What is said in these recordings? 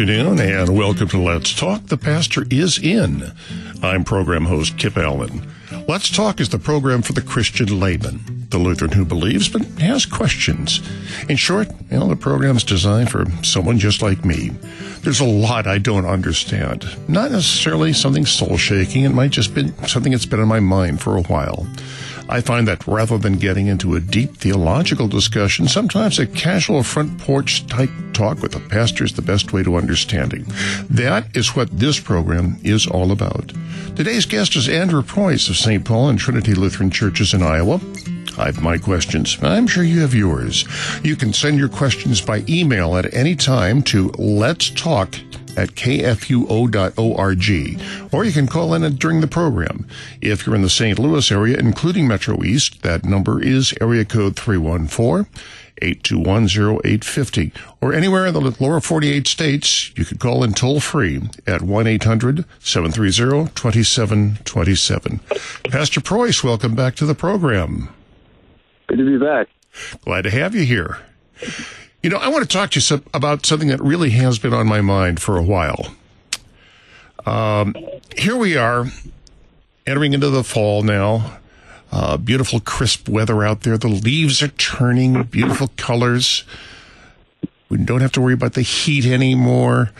afternoon and welcome to Let's Talk. The pastor is in. I'm program host Kip Allen. Let's Talk is the program for the Christian layman, the Lutheran who believes but has questions. In short, you know, the program is designed for someone just like me. There's a lot I don't understand. Not necessarily something soul shaking. It might just be something that's been on my mind for a while. I find that rather than getting into a deep theological discussion, sometimes a casual front porch type talk with a pastor is the best way to understanding. That is what this program is all about. Today's guest is Andrew Preus of St. Paul and Trinity Lutheran Churches in Iowa. I have my questions. I'm sure you have yours. You can send your questions by email at any time to let's talk at kfuo.org, or you can call in during the program. If you're in the St. Louis area, including Metro East, that number is area code 314 821 0850. Or anywhere in the lower 48 states, you could call in toll free at 1 800 730 2727. Pastor Preus, welcome back to the program. Good to be back. Glad to have you here. You know, I want to talk to you about something that really has been on my mind for a while. Um, here we are, entering into the fall now. Uh, beautiful, crisp weather out there. The leaves are turning, beautiful colors. We don't have to worry about the heat anymore.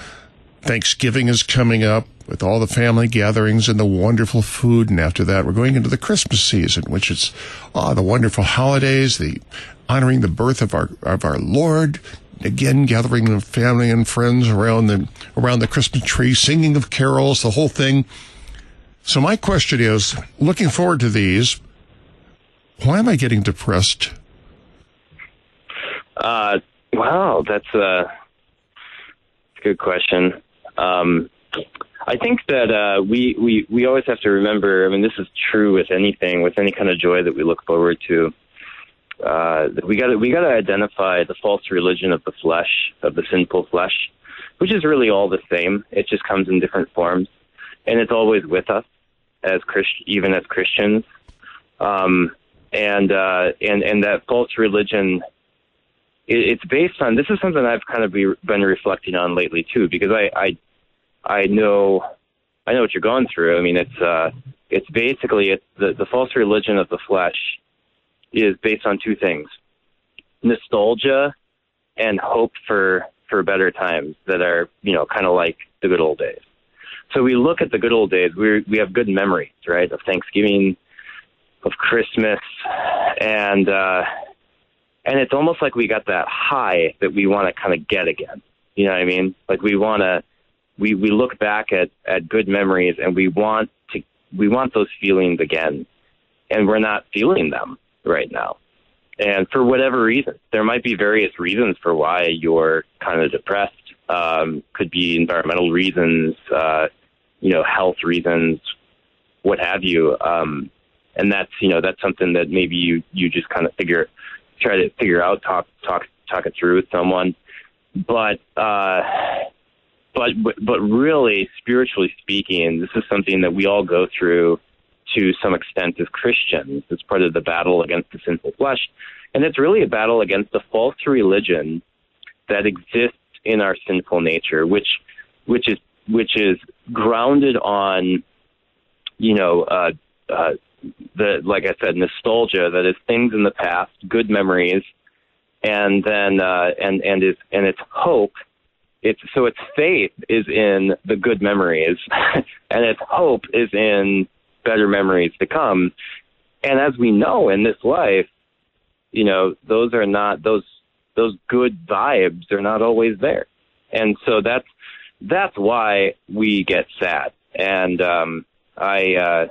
Thanksgiving is coming up with all the family gatherings and the wonderful food. And after that, we're going into the Christmas season, which is oh, the wonderful holidays, the honoring the birth of our of our Lord. Again, gathering the family and friends around the around the Christmas tree, singing of carols, the whole thing. So my question is, looking forward to these, why am I getting depressed? Uh, wow, that's a good question. Um, I think that uh, we, we we always have to remember. I mean, this is true with anything, with any kind of joy that we look forward to. Uh, that we got we got to identify the false religion of the flesh, of the sinful flesh, which is really all the same. It just comes in different forms, and it's always with us as Christ, even as Christians. Um, and uh, and and that false religion, it, it's based on. This is something I've kind of be, been reflecting on lately too, because I, I I know I know what you're going through. I mean, it's uh, it's basically it's the the false religion of the flesh is based on two things: nostalgia and hope for for better times that are you know kind of like the good old days. So we look at the good old days. We we have good memories, right, of Thanksgiving, of Christmas, and uh, and it's almost like we got that high that we want to kind of get again. You know what I mean? Like we want to we we look back at at good memories and we want to we want those feelings again. And we're not feeling them right now. And for whatever reason there might be various reasons for why you're kind of depressed um, could be environmental reasons uh, you know health reasons what have you. Um, and that's you know that's something that maybe you you just kind of figure try to figure out talk talk talk it through with someone. But uh but but really spiritually speaking, this is something that we all go through to some extent as Christians. It's part of the battle against the sinful flesh, and it's really a battle against the false religion that exists in our sinful nature, which which is which is grounded on, you know, uh, uh, the like I said, nostalgia that is things in the past, good memories, and then uh, and and is and it's hope it's so its faith is in the good memories and its hope is in better memories to come. And as we know in this life you know those are not those those good vibes are not always there. And so that's that's why we get sad. And um i uh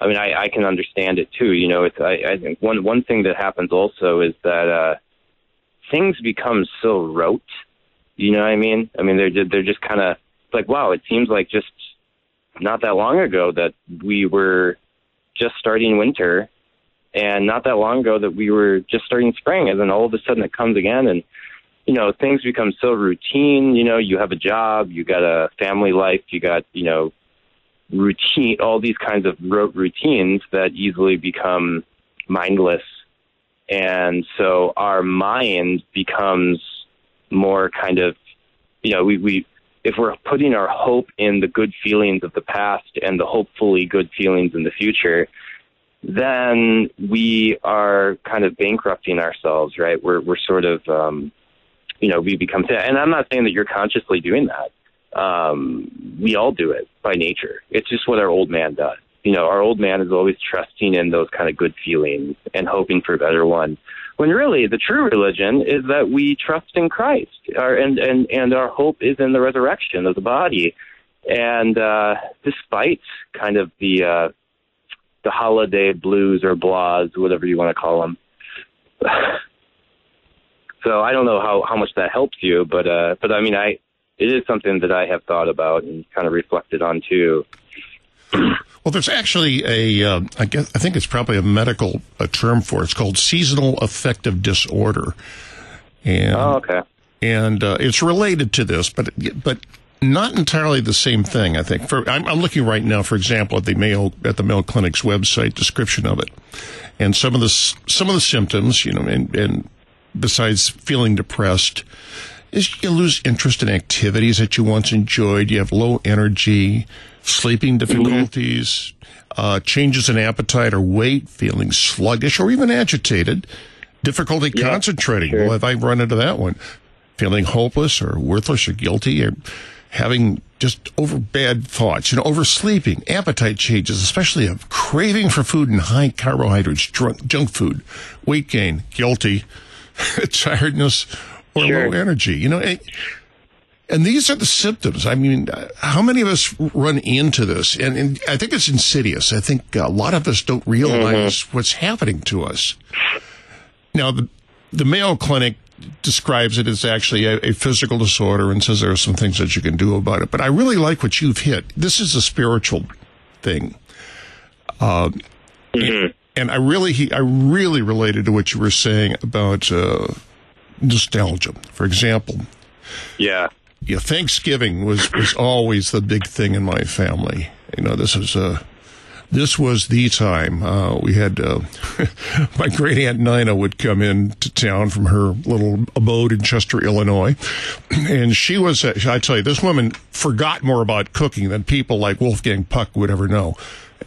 i mean i i can understand it too. You know it's i i think one one thing that happens also is that uh things become so rote you know what I mean? I mean, they're they're just kind of like, wow, it seems like just not that long ago that we were just starting winter, and not that long ago that we were just starting spring, and then all of a sudden it comes again, and you know things become so routine. You know, you have a job, you got a family life, you got you know routine, all these kinds of rote routines that easily become mindless, and so our mind becomes more kind of, you know, we, we if we're putting our hope in the good feelings of the past and the hopefully good feelings in the future, then we are kind of bankrupting ourselves, right? We're we're sort of um, you know we become and I'm not saying that you're consciously doing that. Um, we all do it by nature. It's just what our old man does. You know, our old man is always trusting in those kind of good feelings and hoping for a better one. When really the true religion is that we trust in Christ, our, and and and our hope is in the resurrection of the body. And uh, despite kind of the uh, the holiday blues or blahs, whatever you want to call them. so I don't know how how much that helps you, but uh, but I mean I it is something that I have thought about and kind of reflected on too. Well, there's actually a, uh, I guess I think it's probably a medical a term for it. It's called seasonal affective disorder. And, oh, okay. And uh, it's related to this, but but not entirely the same thing. I think. For I'm, I'm, looking right now, for example, at the Mayo at the Mayo Clinic's website description of it, and some of the some of the symptoms, you know, and, and besides feeling depressed, is you lose interest in activities that you once enjoyed. You have low energy, sleeping difficulties, uh, changes in appetite or weight, feeling sluggish or even agitated, difficulty yeah, concentrating. Sure. Well, have I run into that one? Feeling hopeless or worthless or guilty or having just over bad thoughts, you know, oversleeping, appetite changes, especially a craving for food and high carbohydrates, drunk, junk food, weight gain, guilty, tiredness, or sure. low energy. You know, and, these are the symptoms. I mean, how many of us run into this? And, and I think it's insidious. I think a lot of us don't realize mm-hmm. what's happening to us. Now, the, the Mayo Clinic describes it as actually a, a, physical disorder and says there are some things that you can do about it. But I really like what you've hit. This is a spiritual thing. Uh, mm-hmm. and, I really, I really related to what you were saying about uh, nostalgia. For example, yeah, yeah. Thanksgiving was was always the big thing in my family. You know, this is a this was the time. Uh, we had uh, my great aunt Nina would come in to town from her little abode in Chester, Illinois, and she was. Uh, I tell you, this woman forgot more about cooking than people like Wolfgang Puck would ever know.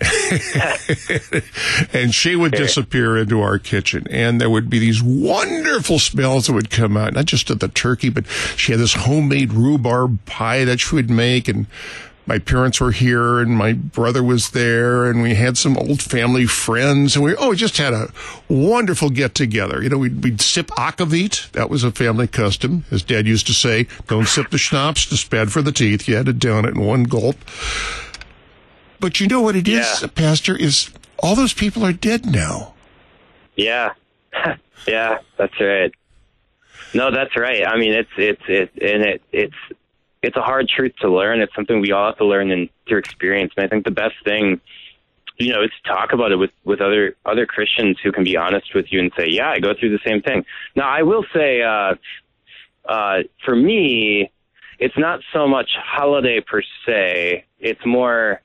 and she would disappear into our kitchen and there would be these wonderful smells that would come out not just of the turkey but she had this homemade rhubarb pie that she would make and my parents were here and my brother was there and we had some old family friends and we oh we just had a wonderful get together. You know, we'd, we'd sip akavit. That was a family custom. As dad used to say, don't sip the schnapps, it's bad for the teeth. You had to down it in one gulp. But you know what it is, yeah. Pastor, is all those people are dead now. Yeah. yeah, that's right. No, that's right. I mean, it's it's it and it it's it's a hard truth to learn. It's something we all have to learn in, through experience. And I think the best thing, you know, is to talk about it with, with other other Christians who can be honest with you and say, "Yeah, I go through the same thing." Now, I will say, uh, uh, for me, it's not so much holiday per se. It's more,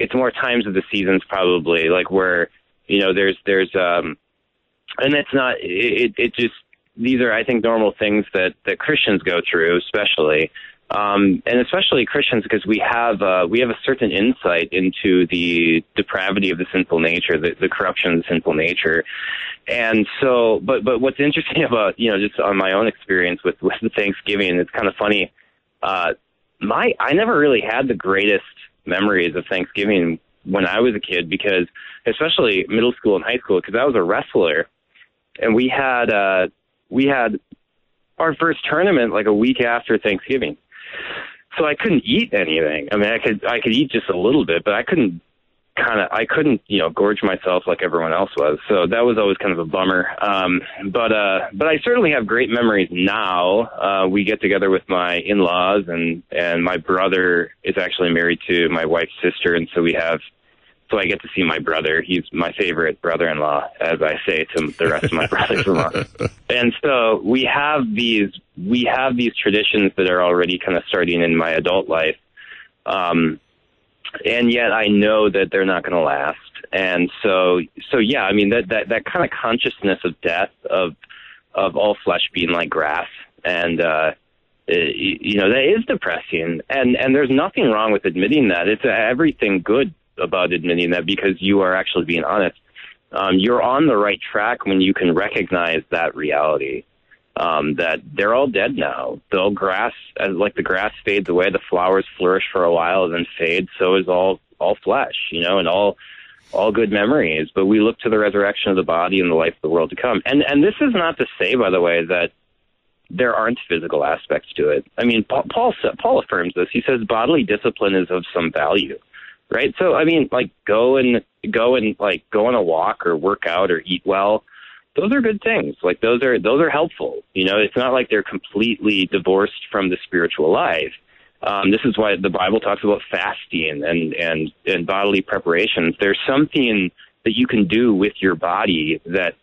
it's more times of the seasons probably, like where you know there's there's um, and it's not it it just these are I think normal things that that Christians go through, especially um, and especially Christians, because we have uh, we have a certain insight into the depravity of the sinful nature, the, the corruption of the sinful nature, and so. But but what's interesting about you know just on my own experience with with Thanksgiving, it's kind of funny. Uh, my I never really had the greatest memories of Thanksgiving when I was a kid because especially middle school and high school because I was a wrestler, and we had uh, we had our first tournament like a week after Thanksgiving so I couldn't eat anything. I mean, I could I could eat just a little bit, but I couldn't kind of I couldn't you know gorge myself like everyone else was. So that was always kind of a bummer. Um, but uh, but I certainly have great memories now. Uh, we get together with my in-laws and and my brother is actually married to my wife's sister, and so we have so I get to see my brother. He's my favorite brother-in-law, as I say to the rest of my brothers-in-law. And so we have these we have these traditions that are already kind of starting in my adult life, um, and yet I know that they're not going to last. And so so yeah, I mean that that that kind of consciousness of death of of all flesh being like grass and uh you know that is depressing, and and there's nothing wrong with admitting that. It's everything good about admitting that because you are actually being honest. Um, you're on the right track when you can recognize that reality. Um, that they're all dead now. The grass, as like the grass fades away, the flowers flourish for a while and then fade. So is all all flesh, you know, and all all good memories. But we look to the resurrection of the body and the life of the world to come. And and this is not to say, by the way, that there aren't physical aspects to it. I mean, Paul Paul, Paul affirms this. He says bodily discipline is of some value, right? So I mean, like go and go and like go on a walk or work out or eat well. Those are good things. Like those are those are helpful. You know, it's not like they're completely divorced from the spiritual life. Um, this is why the Bible talks about fasting and and and bodily preparations. There's something that you can do with your body that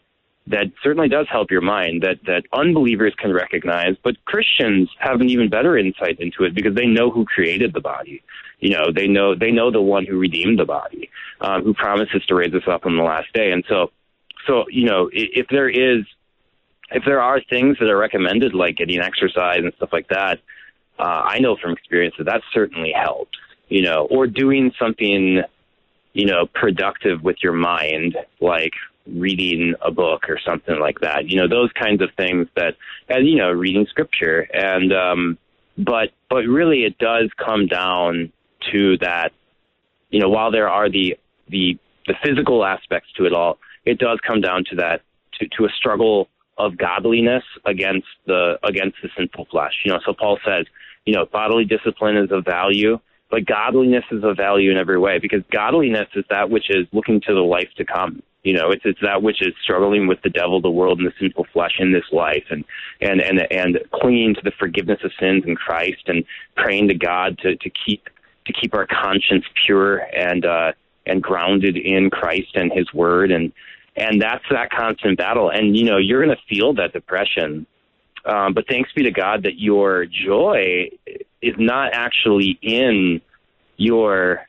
that certainly does help your mind that that unbelievers can recognize but christians have an even better insight into it because they know who created the body you know they know they know the one who redeemed the body um, who promises to raise us up on the last day and so so you know if, there is if there are things that are recommended like getting exercise and stuff like that uh, i know from experience that that certainly helps you know or doing something you know productive with your mind like reading a book or something like that. You know, those kinds of things that, and you know, reading scripture. And um, but but really, it does come down to that. You know, while there are the the the physical aspects to it all, it does come down to that to to a struggle of godliness against the against the sinful flesh. You know, so Paul says, you know, bodily discipline is of value, but godliness is of value in every way because godliness is that which is looking to the life to come. You know, it's it's that which is struggling with the devil, the world, and the sinful flesh in this life, and and and and clinging to the forgiveness of sins in Christ, and praying to God to to keep to keep our conscience pure and uh, and grounded in Christ and His Word, and and that's that constant battle. And you know, you're going to feel that depression, um, but thanks be to God that your joy is not actually in your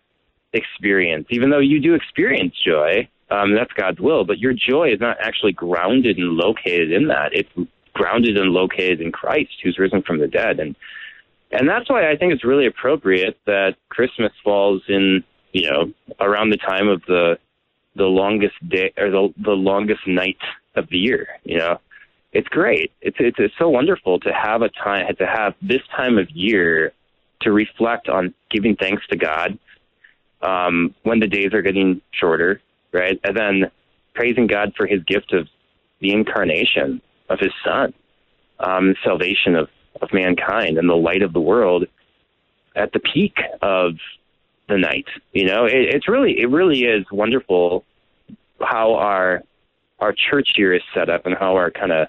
experience, even though you do experience joy um, that's God's will. But your joy is not actually grounded and located in that. It's grounded and located in Christ, who's risen from the dead, and and that's why I think it's really appropriate that Christmas falls in you know around the time of the the longest day or the the longest night of the year. You know, it's great. It's it's, it's so wonderful to have a time to have this time of year to reflect on giving thanks to God um, when the days are getting shorter right? And then praising God for his gift of the incarnation of his son, um, salvation of, of mankind and the light of the world at the peak of the night. You know, it, it's really, it really is wonderful how our, our church here is set up and how our kind of,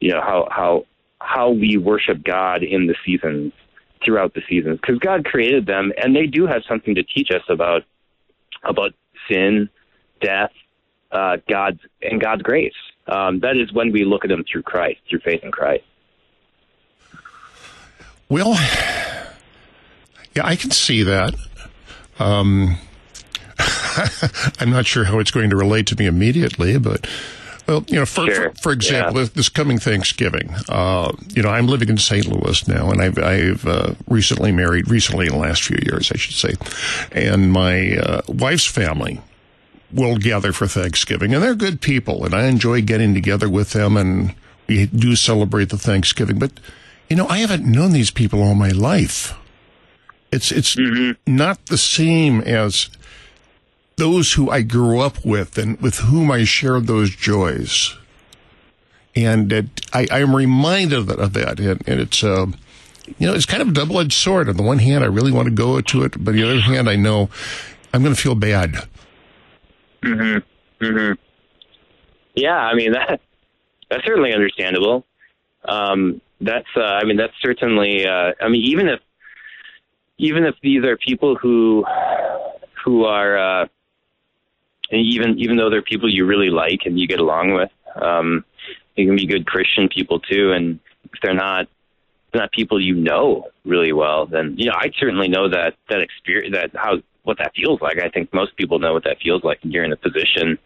you know, how, how, how we worship God in the seasons throughout the seasons because God created them and they do have something to teach us about, about sin, death, uh, God's and God's grace. Um, that is when we look at them through Christ, through faith in Christ. Well, yeah, I can see that. Um, I'm not sure how it's going to relate to me immediately, but well, you know, for sure. for, for, example, yeah. this coming Thanksgiving, uh, you know, I'm living in St. Louis now, and I've I've uh, recently married, recently in the last few years, I should say, and my uh, wife's family will gather for Thanksgiving, and they're good people, and I enjoy getting together with them, and we do celebrate the Thanksgiving. But you know, I haven't known these people all my life. It's it's mm-hmm. not the same as those who I grew up with and with whom I shared those joys. And it, I, I'm reminded of that, and, and it's uh, you know, it's kind of a double edged sword. On the one hand, I really want to go to it, but on the other hand, I know I'm going to feel bad Mhm. Mhm. Yeah, I mean that that's certainly understandable. Um, that's uh, I mean that's certainly uh, I mean even if even if these are people who who are uh, even even though they're people you really like and you get along with, um, they can be good Christian people too. And if they're not not people you know really well, then you know I certainly know that that experience that how what that feels like. I think most people know what that feels like. You're in a position,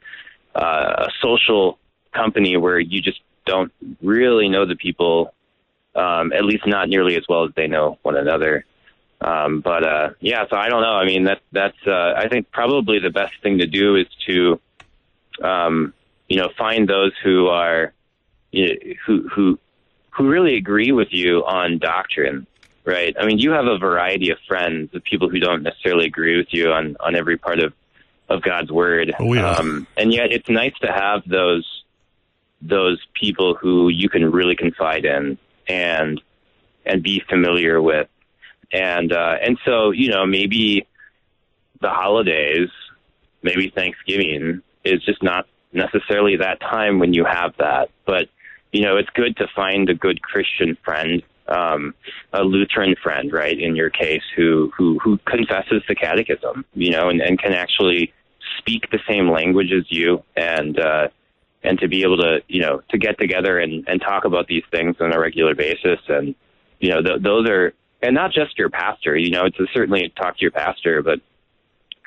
uh, a social company where you just don't really know the people um, at least not nearly as well as they know one another. Um, but uh, yeah, so I don't know. I mean, that that's uh, I think probably the best thing to do is to um, you know find those who are you know, who who who really agree with you on doctrine, right? I mean, you have a variety of friends of people who don't necessarily agree with you on on every part of of God's word. Oh, yeah. um, and yet, it's nice to have those those people who you can really confide in and and be familiar with and uh and so you know maybe the holidays maybe thanksgiving is just not necessarily that time when you have that. But you know it's good to find a good christian friend um a lutheran friend right in your case who who who confesses the catechism you know and, and can actually speak the same language as you and uh and to be able to you know to get together and and talk about these things on a regular basis. And you know th- those are and not just your pastor you know it's a, certainly talk to your pastor but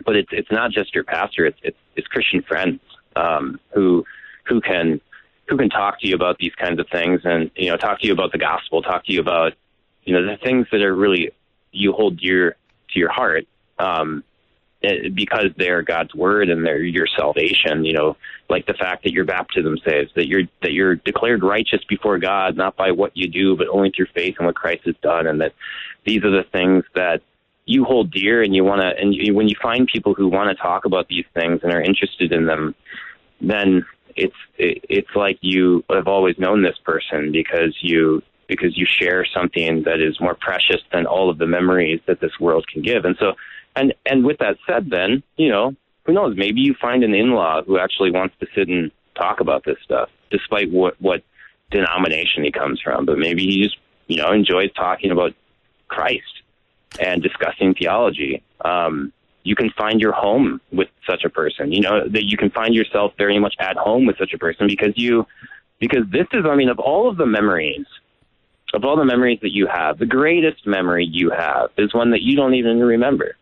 but it's it's not just your pastor it's it's, it's christian friends um who who can who can talk to you about these kinds of things and you know talk to you about the gospel talk to you about you know the things that are really you hold dear to your heart um eh, because they're God's word and they're your salvation, you know, like the fact that your baptism saves, that you're that you're declared righteous before God, not by what you do, but only through faith in what Christ has done, and that these are the things that you hold dear, and you want to, and you, when you find people who want to talk about these things and are interested in them, then it's it, it's like you have always known this person because you because you share something that is more precious than all of the memories that this world can give, and so and and with that said, then you know who knows? Maybe you find an in-law who actually wants to sit and talk about this stuff, despite what what denomination he comes from. But maybe he just you know enjoys talking about Christ and discussing theology. Um, you can find your home with such a person. You know that you can find yourself very much at home with such a person because you because this is I mean of all of the memories of all the memories that you have, the greatest memory you have is one that you don't even remember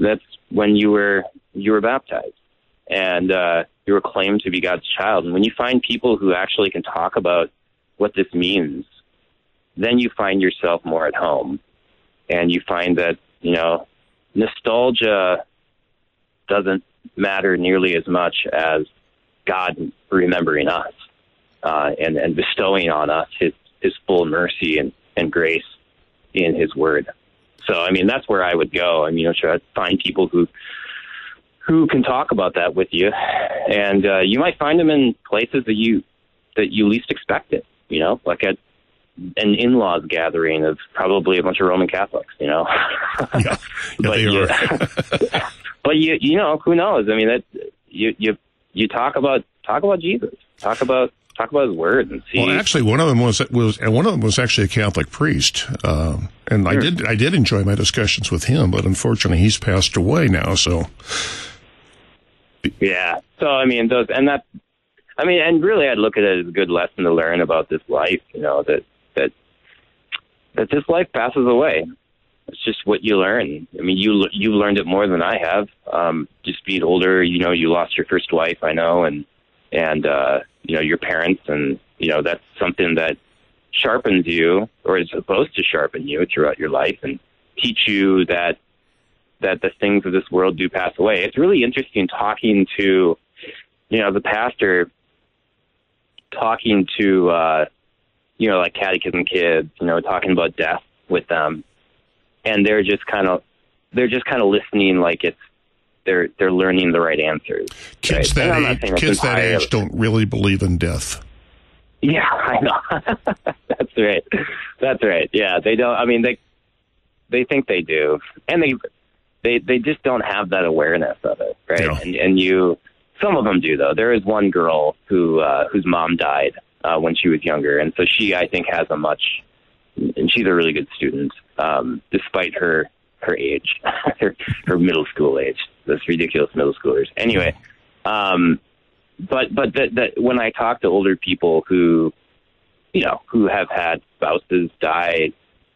that's when you were you were baptized and uh, you were claimed to be God's child. And when you find people who actually can talk about what this means, then you find yourself more at home, and you find that you know nostalgia doesn't matter nearly as much as God remembering us uh, and and bestowing on us His His full mercy and, and grace in His Word. So, I mean, that's where I would go. I mean, you know, try to find people who who can talk about that with you, and uh, you might find them in places that you that you least expect it. You know, like at an in-laws gathering of probably a bunch of Roman Catholics. You know, Yeah, yeah but you, but you you know who knows? I mean, that you you you talk about talk about Jesus, talk about talk about his word, and see. Well, actually, one of them was was and one of them was actually a Catholic priest, um, and I did I did enjoy my discussions with him, but unfortunately, he's passed away now. So, Yeah. So I mean, those and that. I mean, and really, I'd look at it as a good lesson to learn about this life. You know that that that this life passes away. It's just what you learn. I mean, you you've learned it more than I have. Um, just being older, you know, you lost your first wife. I know, and and uh, you know your parents, and you know that's something that sharpens you, or is supposed to sharpen you throughout your life, and teach you that that the things of this world do pass away. It's really interesting talking to, you know, the pastor talking to, uh, you know, like catechism kids, you know, talking about death with them, and they're just kind of, they're just kind of listening like it's, they're they're learning the right answers. kids right? And I'm not that age, kids that age don't really believe in death. Yeah, I know. That's right. That's right. Yeah, they don't. I mean, they they think they do, and they they they just don't have that awareness of it, right? Yeah. And and you, some of them do though. There is one girl who uh, whose mom died uh, when she was younger, and so she I think has a much, and she's a really good student, um, despite her her age, her her middle school age. Those ridiculous middle schoolers. Anyway. Um, but but that that when I talk to older people who, you know, who have had spouses die,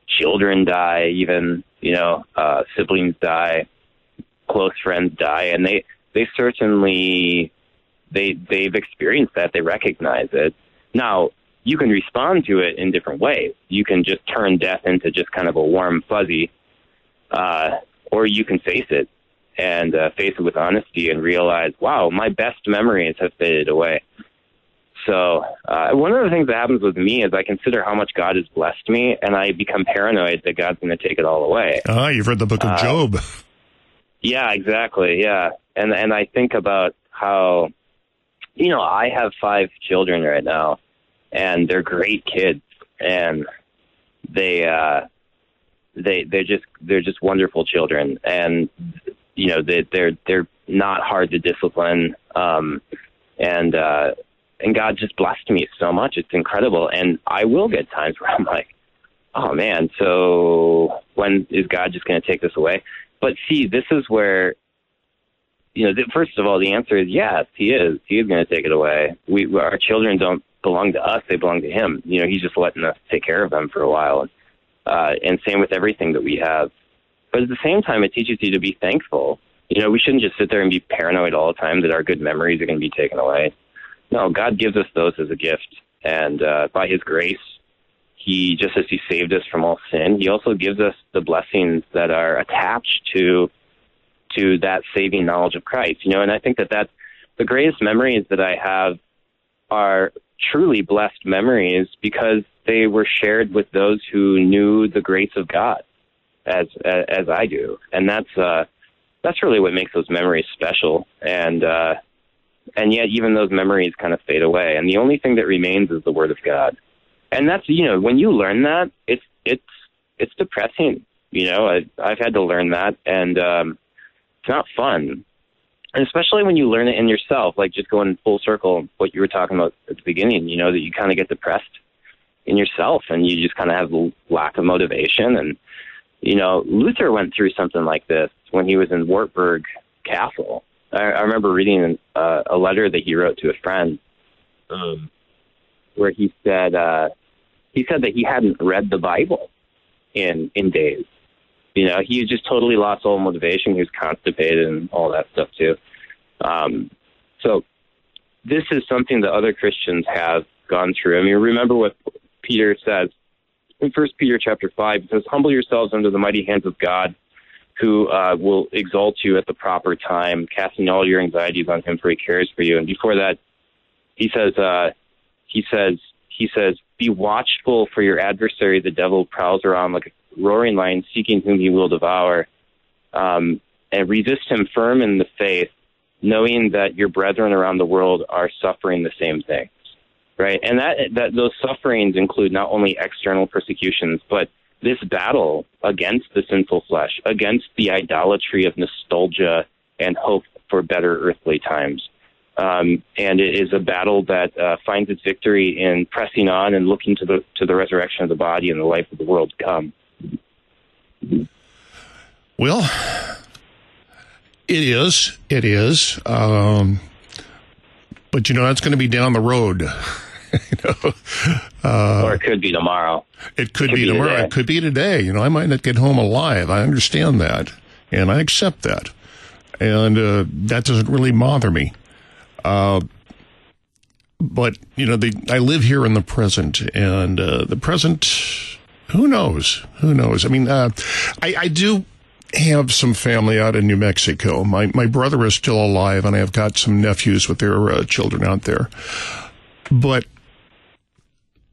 children die, even you know, uh, siblings die, close friends die, and they they certainly they they've experienced that. They recognize it. Now, you can respond to it in different ways. You can just turn death into just kind of a warm fuzzy, uh, or you can face it and uh, face it with honesty and realize, wow, my best memories have faded away. So uh, one of the things that happens with me is I consider how much God has blessed me, and I become paranoid that God's going to take it all away. Ah, you've read the book of uh, Job. Yeah, exactly. Yeah, and and I think about how, you know, I have five children right now, and they're great kids, and they uh, they they're just they're just wonderful children, and you know they they're they're not hard to discipline, um, and uh, and God just blessed me so much. It's incredible, and I will get times where I'm like, oh man, so when is God just going to take this away? But see, this is where you know, first of all, the answer is yes, he is. He is going to take it away. We, our children don't belong to us; they belong to him. You know, he's just letting us take care of them for a while. Uh, and same with everything that we have. But at the same time, it teaches you to be thankful. You know, we shouldn't just sit there and be paranoid all the time that our good memories are going to be taken away. No, God gives us those as a gift, and uh, by His grace, He just as He saved us from all sin, He also gives us the blessings that are attached to to that saving knowledge of Christ. You know, and I think that that's the greatest memories that I have are truly blessed memories because they were shared with those who knew the grace of God as as I do, and that's uh, that's really what makes those memories special. And uh, and yet, even those memories kind of fade away, and the only thing that remains is the Word of God. And that's you know when you learn that, it's it's it's depressing. You know, I, I've had to learn that, and um, it's not fun and especially when you learn it in yourself, like just going full circle, what you were talking about at the beginning, you know, that you kind of get depressed in yourself and you just kind of have lack of motivation. And, you know, Luther went through something like this when he was in Wartburg Castle. I, I remember reading uh, a letter that he wrote to a friend um, where he said, uh, he said that he hadn't read the Bible in, in days you know, he just totally lost all motivation. He was constipated and all that stuff too. Um, so this is something that other Christians have gone through. I mean, remember what Peter says in First Peter chapter five. It says, "Humble yourselves under the mighty hands of God, who uh, will exalt you at the proper time, casting all your anxieties on Him, for He cares for you." And before that, he says, uh, he says, he says, "Be watchful, for your adversary, the devil, prowls around like a roaring lion seeking whom he will devour, um, and resist him firm in the faith, knowing that your brethren around the world are suffering the same things. Right, and that that those sufferings include not only external persecutions, but this battle against the sinful flesh, against the idolatry of nostalgia and hope for better earthly times. Um, and it is a battle that uh, finds its victory in pressing on and looking to the to the resurrection of the body and the life of the world to come. Well, it is. It is. Um, but you know that's going to be down the road. you know, uh, or it could be tomorrow. It could, it could be, be, tomorrow. Today. It could be today. You know, I might not get home alive. I understand that, and I accept that, and uh, that doesn't really bother me. Uh, but you know, the, I live here in the present, and uh, the present who knows? Who knows? I mean, uh, I, I do have some family out in New Mexico. My my brother is still alive, and I have got some nephews with their uh, children out there. But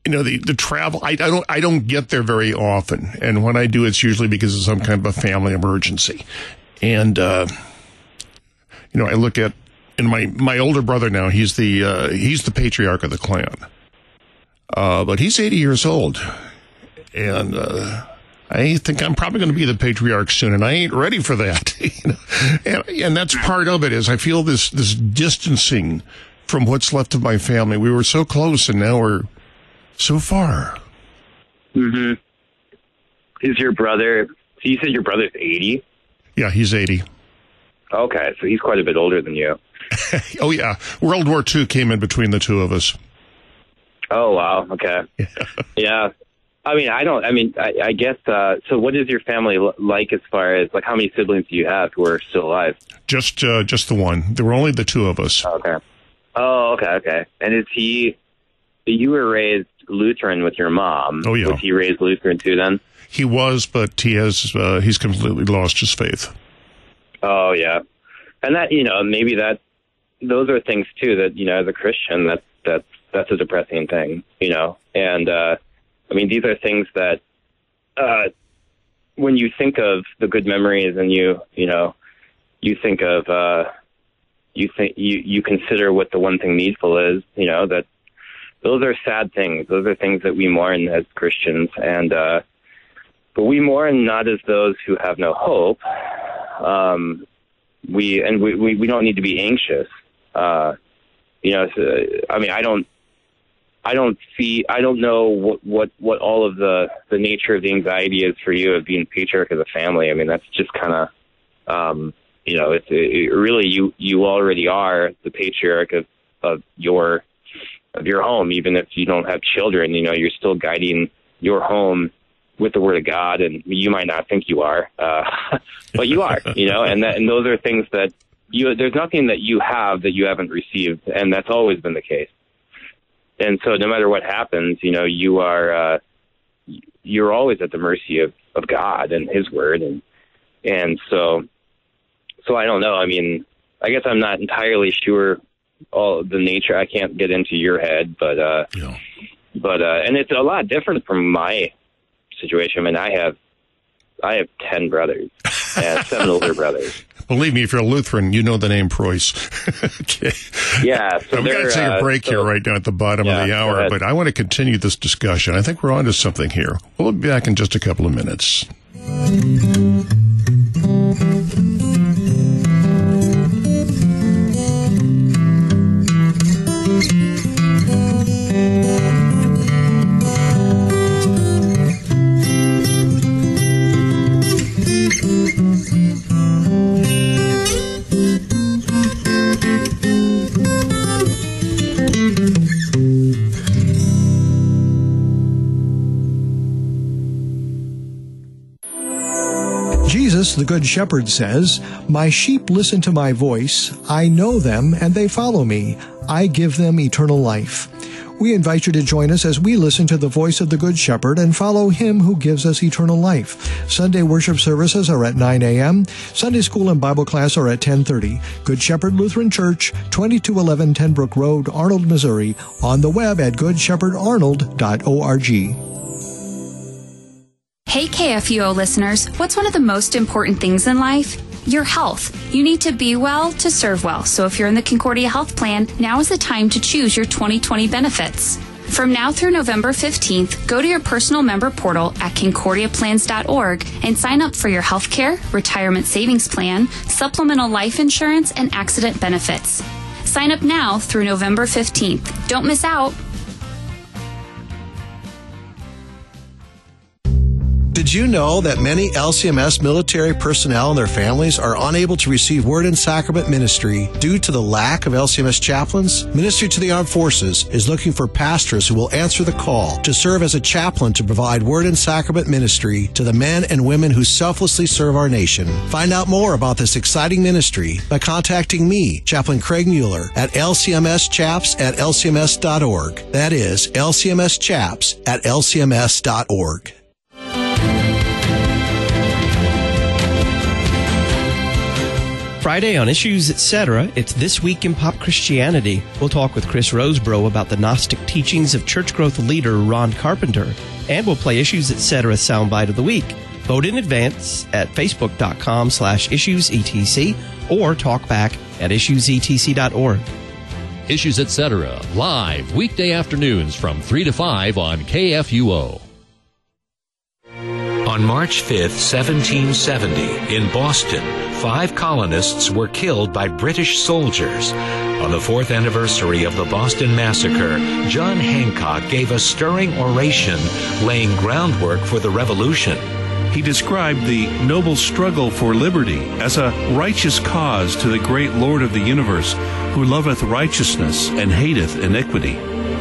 you know the the travel, I, I don't I don't get there very often, and when I do, it's usually because of some kind of a family emergency. And uh, you know, I look at and my my older brother now. He's the uh, he's the patriarch of the clan, uh, but he's eighty years old and uh, I think I'm probably going to be the patriarch soon, and I ain't ready for that. and, and that's part of it is I feel this this distancing from what's left of my family. We were so close, and now we're so far. Mm hmm. Is your brother? So you said your brother's eighty? Yeah, he's eighty. Okay, so he's quite a bit older than you. oh yeah, World War II came in between the two of us. Oh wow. Okay. Yeah. yeah. I mean, I don't. I mean, I, I guess. Uh, so, what is your family like as far as like how many siblings do you have who are still alive? Just, uh, just the one. There were only the two of us. Okay. Oh, okay, okay. And is he? you were raised Lutheran with your mom. Oh, yeah. Was he raised Lutheran too? Then. He was, but he has uh, he's completely lost his faith. Oh yeah, and that you know maybe that those are things too that you know as a Christian that that that's a depressing thing you know and uh, I mean these are things that uh, when you think of the good memories and you you know you think of uh, you think you you consider what the one thing needful is you know that those are sad things those are things that we mourn as Christians and uh, but we mourn not as those who have no hope. Um, we and we, we, we don't need to be anxious. Uh, you know, so, I mean, I don't, I don't see, I don't know what what what all of the the nature of the anxiety is for you of being patriarch of the family. I mean, that's just kind of, um, you know, it's it, really you you already are the patriarch of of your of your home, even if you don't have children. You know, you're still guiding your home with the word of God, and you might not think you are, uh, but you are, you know, and that, and those are things that you, there's nothing that you have that you haven't received, and that's always been the case. And so no matter what happens, you know, you are, uh, you're always at the mercy of, of God and his word. And, and so, so I don't know. I mean, I guess I'm not entirely sure all the nature. I can't get into your head, but, uh, Yeah. but, uh, and it's a lot different from my situation. I mean, I have I have ten brothers and seven older brothers. Believe me, if you're a Lutheran, you know the name Preus. okay. Yeah, so We've got to take a uh, break here right now at the bottom of the hour, but I want to continue this discussion. I think we're on to something here. We'll be back in just a couple of minutes. The Good Shepherd, says, My sheep listen to my voice. I know them, and they follow me. I give them eternal life. We invite you to join us as we listen to the voice of the Good Shepherd and follow him who gives us eternal life. Sunday worship services are at 9 a.m. Sunday school and Bible class are at 10:30. Good Shepherd Lutheran Church, 2211 Tenbrook Road, Arnold, Missouri. On the web at goodshepherdarnold.org. Hey KFUO listeners, what's one of the most important things in life? Your health. You need to be well to serve well. So if you're in the Concordia Health Plan, now is the time to choose your 2020 benefits. From now through November 15th, go to your personal member portal at concordiaplans.org and sign up for your health care, retirement savings plan, supplemental life insurance, and accident benefits. Sign up now through November 15th. Don't miss out. Did you know that many LCMS military personnel and their families are unable to receive Word and Sacrament ministry due to the lack of LCMS chaplains? Ministry to the Armed Forces is looking for pastors who will answer the call to serve as a chaplain to provide Word and Sacrament ministry to the men and women who selflessly serve our nation. Find out more about this exciting ministry by contacting me, Chaplain Craig Muehler, at lcmschaps at lcms.org. That is lcmschaps at lcms.org. Friday on Issues Etc., it's This Week in Pop Christianity. We'll talk with Chris Rosebrough about the Gnostic teachings of church growth leader Ron Carpenter. And we'll play Issues Etc. soundbite of the week. Vote in advance at facebook.com slash issuesetc or talk back at issuesetc.org. Issues Etc. live weekday afternoons from 3 to 5 on KFUO. On March 5th, 1770, in Boston, five colonists were killed by British soldiers. On the fourth anniversary of the Boston Massacre, John Hancock gave a stirring oration laying groundwork for the Revolution. He described the noble struggle for liberty as a righteous cause to the great Lord of the universe, who loveth righteousness and hateth iniquity.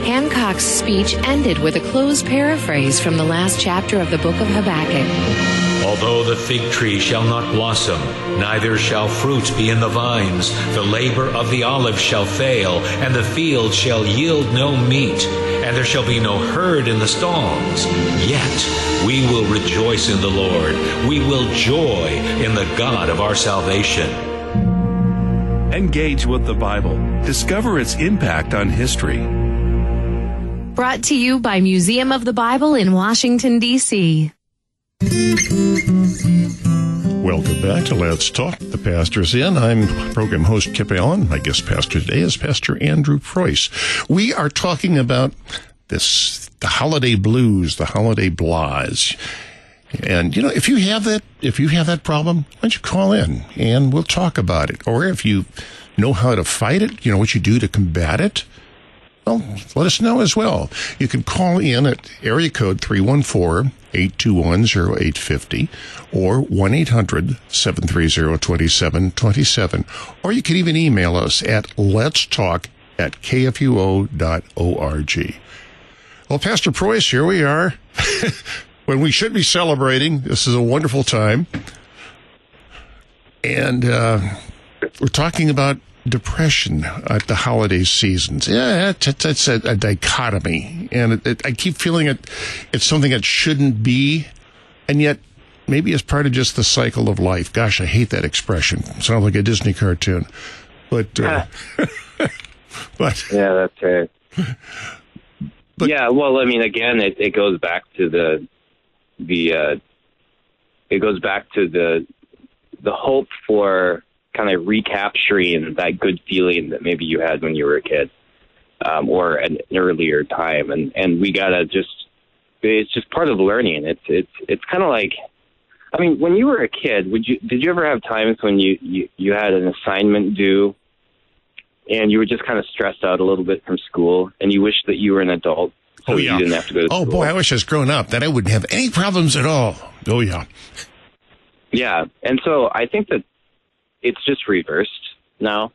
Hancock's speech ended with a closed paraphrase from the last chapter of the book of Habakkuk. Although the fig tree shall not blossom, neither shall fruit be in the vines, the labor of the olive shall fail, and the field shall yield no meat, and there shall be no herd in the stalls. Yet we will rejoice in the Lord. We will joy in the God of our salvation. Engage with the Bible. Discover its impact on history. Brought to you by Museum of the Bible in Washington, D.C. Welcome back to Let's Talk. The pastor's in. I'm program host Kip Allen. My guest pastor today is Pastor Andrew Preus. We are talking about this, the holiday blues, the holiday blahs. And, you know, if you have that, if you have that problem, why don't you call in and we'll talk about it. Or if you know how to fight it, you know what you do to combat it, well, let us know as well. You can call in at area code 314 821 0850 or 1 800 730 2727. Or you can even email us at let's talk at kfuo.org. Well, Pastor Preus, here we are. when we should be celebrating, this is a wonderful time. And uh, we're talking about depression at the holiday seasons. Yeah, it's, it's a, a, dichotomy, and it, it, I keep feeling it. It's something that shouldn't be, and yet maybe it's part of just the cycle of life. Gosh, I hate that expression. It sounds like a Disney cartoon, but uh, but yeah, that's right. But, yeah, well, I mean, again, it, it goes back to the the uh, it goes back to the the hope for kind of recapturing that good feeling that maybe you had when you were a kid um, or an, earlier time, and and we gotta just it's just part of learning. It's it's it's kind of like. I mean, when you were a kid, would you did you ever have times when you, you you had an assignment due and you were just kind of stressed out a little bit from school and you wish that you were an adult so oh, yeah. you didn't have to go to Oh school. boy, I wish I was grown up. that I wouldn't have any problems at all. Oh yeah. Yeah. And so I think that it's just reversed now.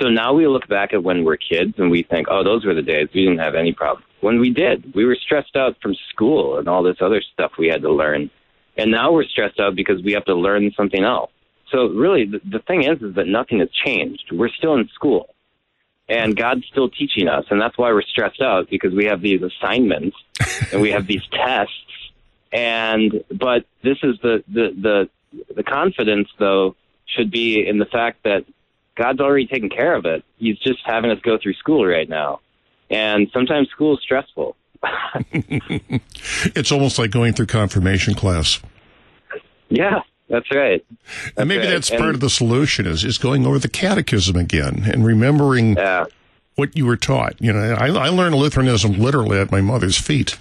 So now we look back at when we're kids and we think, oh, those were the days we didn't have any problems. When we did, we were stressed out from school and all this other stuff we had to learn. And now we're stressed out because we have to learn something else. So really, the, the thing is, is that nothing has changed. We're still in school and God's still teaching us. And that's why we're stressed out because we have these assignments and we have these tests. And, but this is the, the, the, the confidence though should be in the fact that God's already taken care of it. He's just having us go through school right now. And sometimes school is stressful. it's almost like going through confirmation class. Yeah, that's right. That's and maybe right. that's and, part of the solution is, is going over the catechism again and remembering yeah. what you were taught. You know, I, I learned Lutheranism literally at my mother's feet.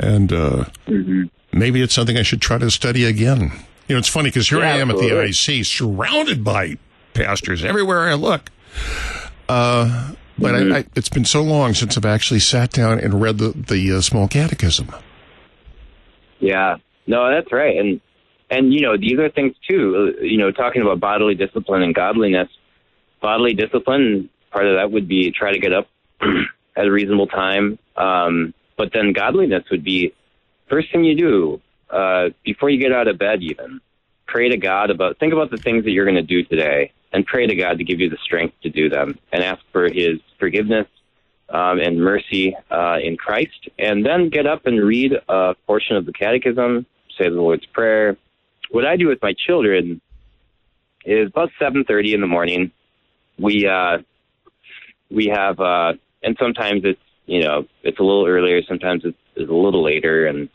And uh, mm-hmm. maybe it's something I should try to study again. You know, it's funny because here yeah, I am absolutely. at the IC, surrounded by pastors everywhere I look. Uh, but mm-hmm. I, I, it's been so long since I've actually sat down and read the the uh, small catechism. Yeah, no, that's right, and and you know these are things too. You know, talking about bodily discipline and godliness. Bodily discipline, part of that would be try to get up at a reasonable time. Um, but then godliness would be first thing you do uh, before you get out of bed, even pray to God about, think about the things that you're going to do today and pray to God to give you the strength to do them and ask for His forgiveness um, and mercy uh, in Christ. And then get up and read a portion of the Catechism, say the Lord's Prayer. What I do with my children is about 7.30 in the morning. We, uh, we have, uh, and sometimes it's, you know, it's a little earlier, sometimes it's, it's a little later, and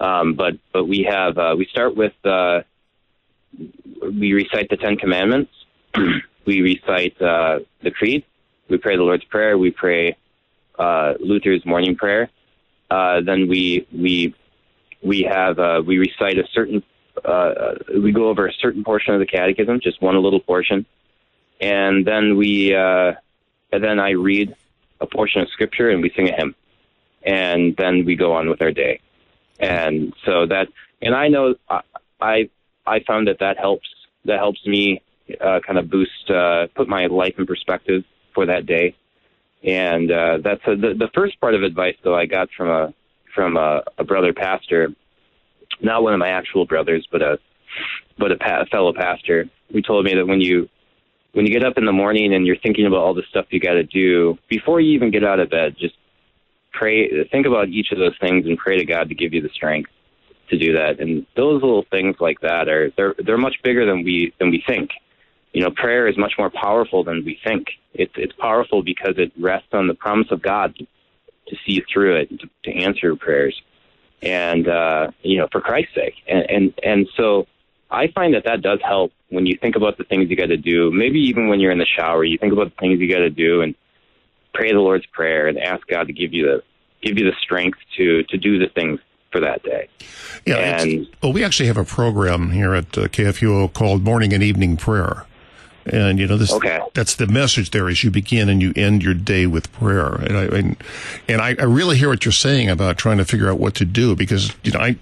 um, but but we have uh, we start with uh, we recite the Ten Commandments. we recite uh, the Creed. We pray the Lord's Prayer. We pray uh, Luther's morning prayer. Uh, then we we we have uh, we recite a certain we go over a certain portion of the Catechism, just one little portion, and then we uh, and then I read a portion of Scripture and we sing a hymn, and then we go on with our day and so that and I know I I found that that helps that helps me uh, kind of boost uh, put my life in perspective for that day, and uh, that's a, the the first part of advice though I got from a from a, a brother pastor, not one of my actual brothers, but a but a, pa- a fellow pastor. Who told me that when you when you get up in the morning and you're thinking about all the stuff you got to do before you even get out of bed, just pray, think about each of those things and pray to God to give you the strength to do that. And those little things like that are they're they're much bigger than we than we think. You know, prayer is much more powerful than we think. It's it's powerful because it rests on the promise of God to, see through it, to, to answer your prayers, and uh, you know, for Christ's sake. And and and so I find that that does help when you think about the things you got to do. Maybe even when you're in the shower, you think about the things you got to do and pray the Lord's prayer and ask God to give you the give you the strength to to do the things for that day. Yeah, and well, we actually have a program here at uh, KFUO called Morning and Evening Prayer. And you know this. Okay. That's the message. There is you begin and you end your day with prayer, and I and, and I, I really hear what you're saying about trying to figure out what to do because you know I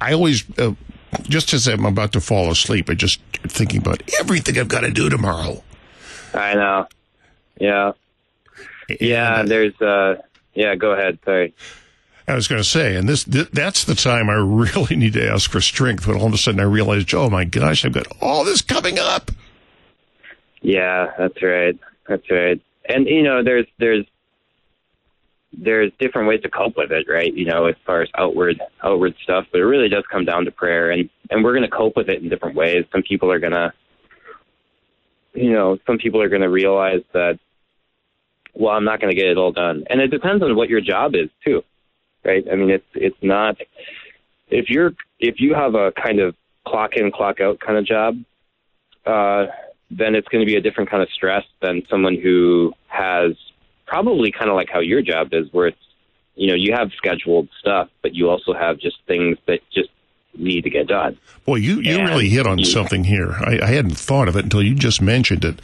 I always uh, just as I'm about to fall asleep, I just thinking about everything I've got to do tomorrow. I know. Yeah. Yeah. There's. uh Yeah. Go ahead. Sorry. I was going to say, and this th- that's the time I really need to ask for strength. When all of a sudden I realized, oh my gosh, I've got all this coming up. Yeah, that's right. That's right. And you know, there's there's there's different ways to cope with it, right? You know, as far as outward outward stuff, but it really does come down to prayer, and and we're going to cope with it in different ways. Some people are going to, you know, some people are going to realize that, well, I'm not going to get it all done, and it depends on what your job is too, right? I mean, it's it's not if you're if you have a kind of clock in clock out kind of job, uh, then it's going to be a different kind of stress than someone who has probably kind of like how your job is, where it's you know you have scheduled stuff, but you also have just things that just need to get done. Boy, you, you And really hit on something here. I, I hadn't thought of it until you just mentioned it.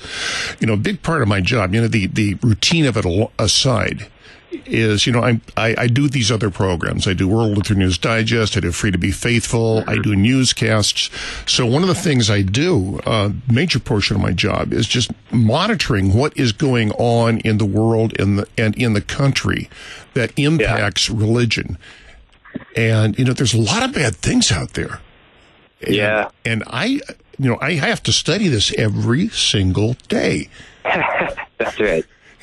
You know, a big part of my job, you know, the, the routine of it aside, is, you know, I, I, I do these other programs. I do World Lutheran News Digest. I do Free to Be Faithful. I do newscasts. So one of the things I do, a major portion of my job is just monitoring what is going on in the world and the, and in the country that impacts religion. And, you know, there's a lot of bad things out there. And- Yeah. And I, you know, I have to study this every single day. That's right.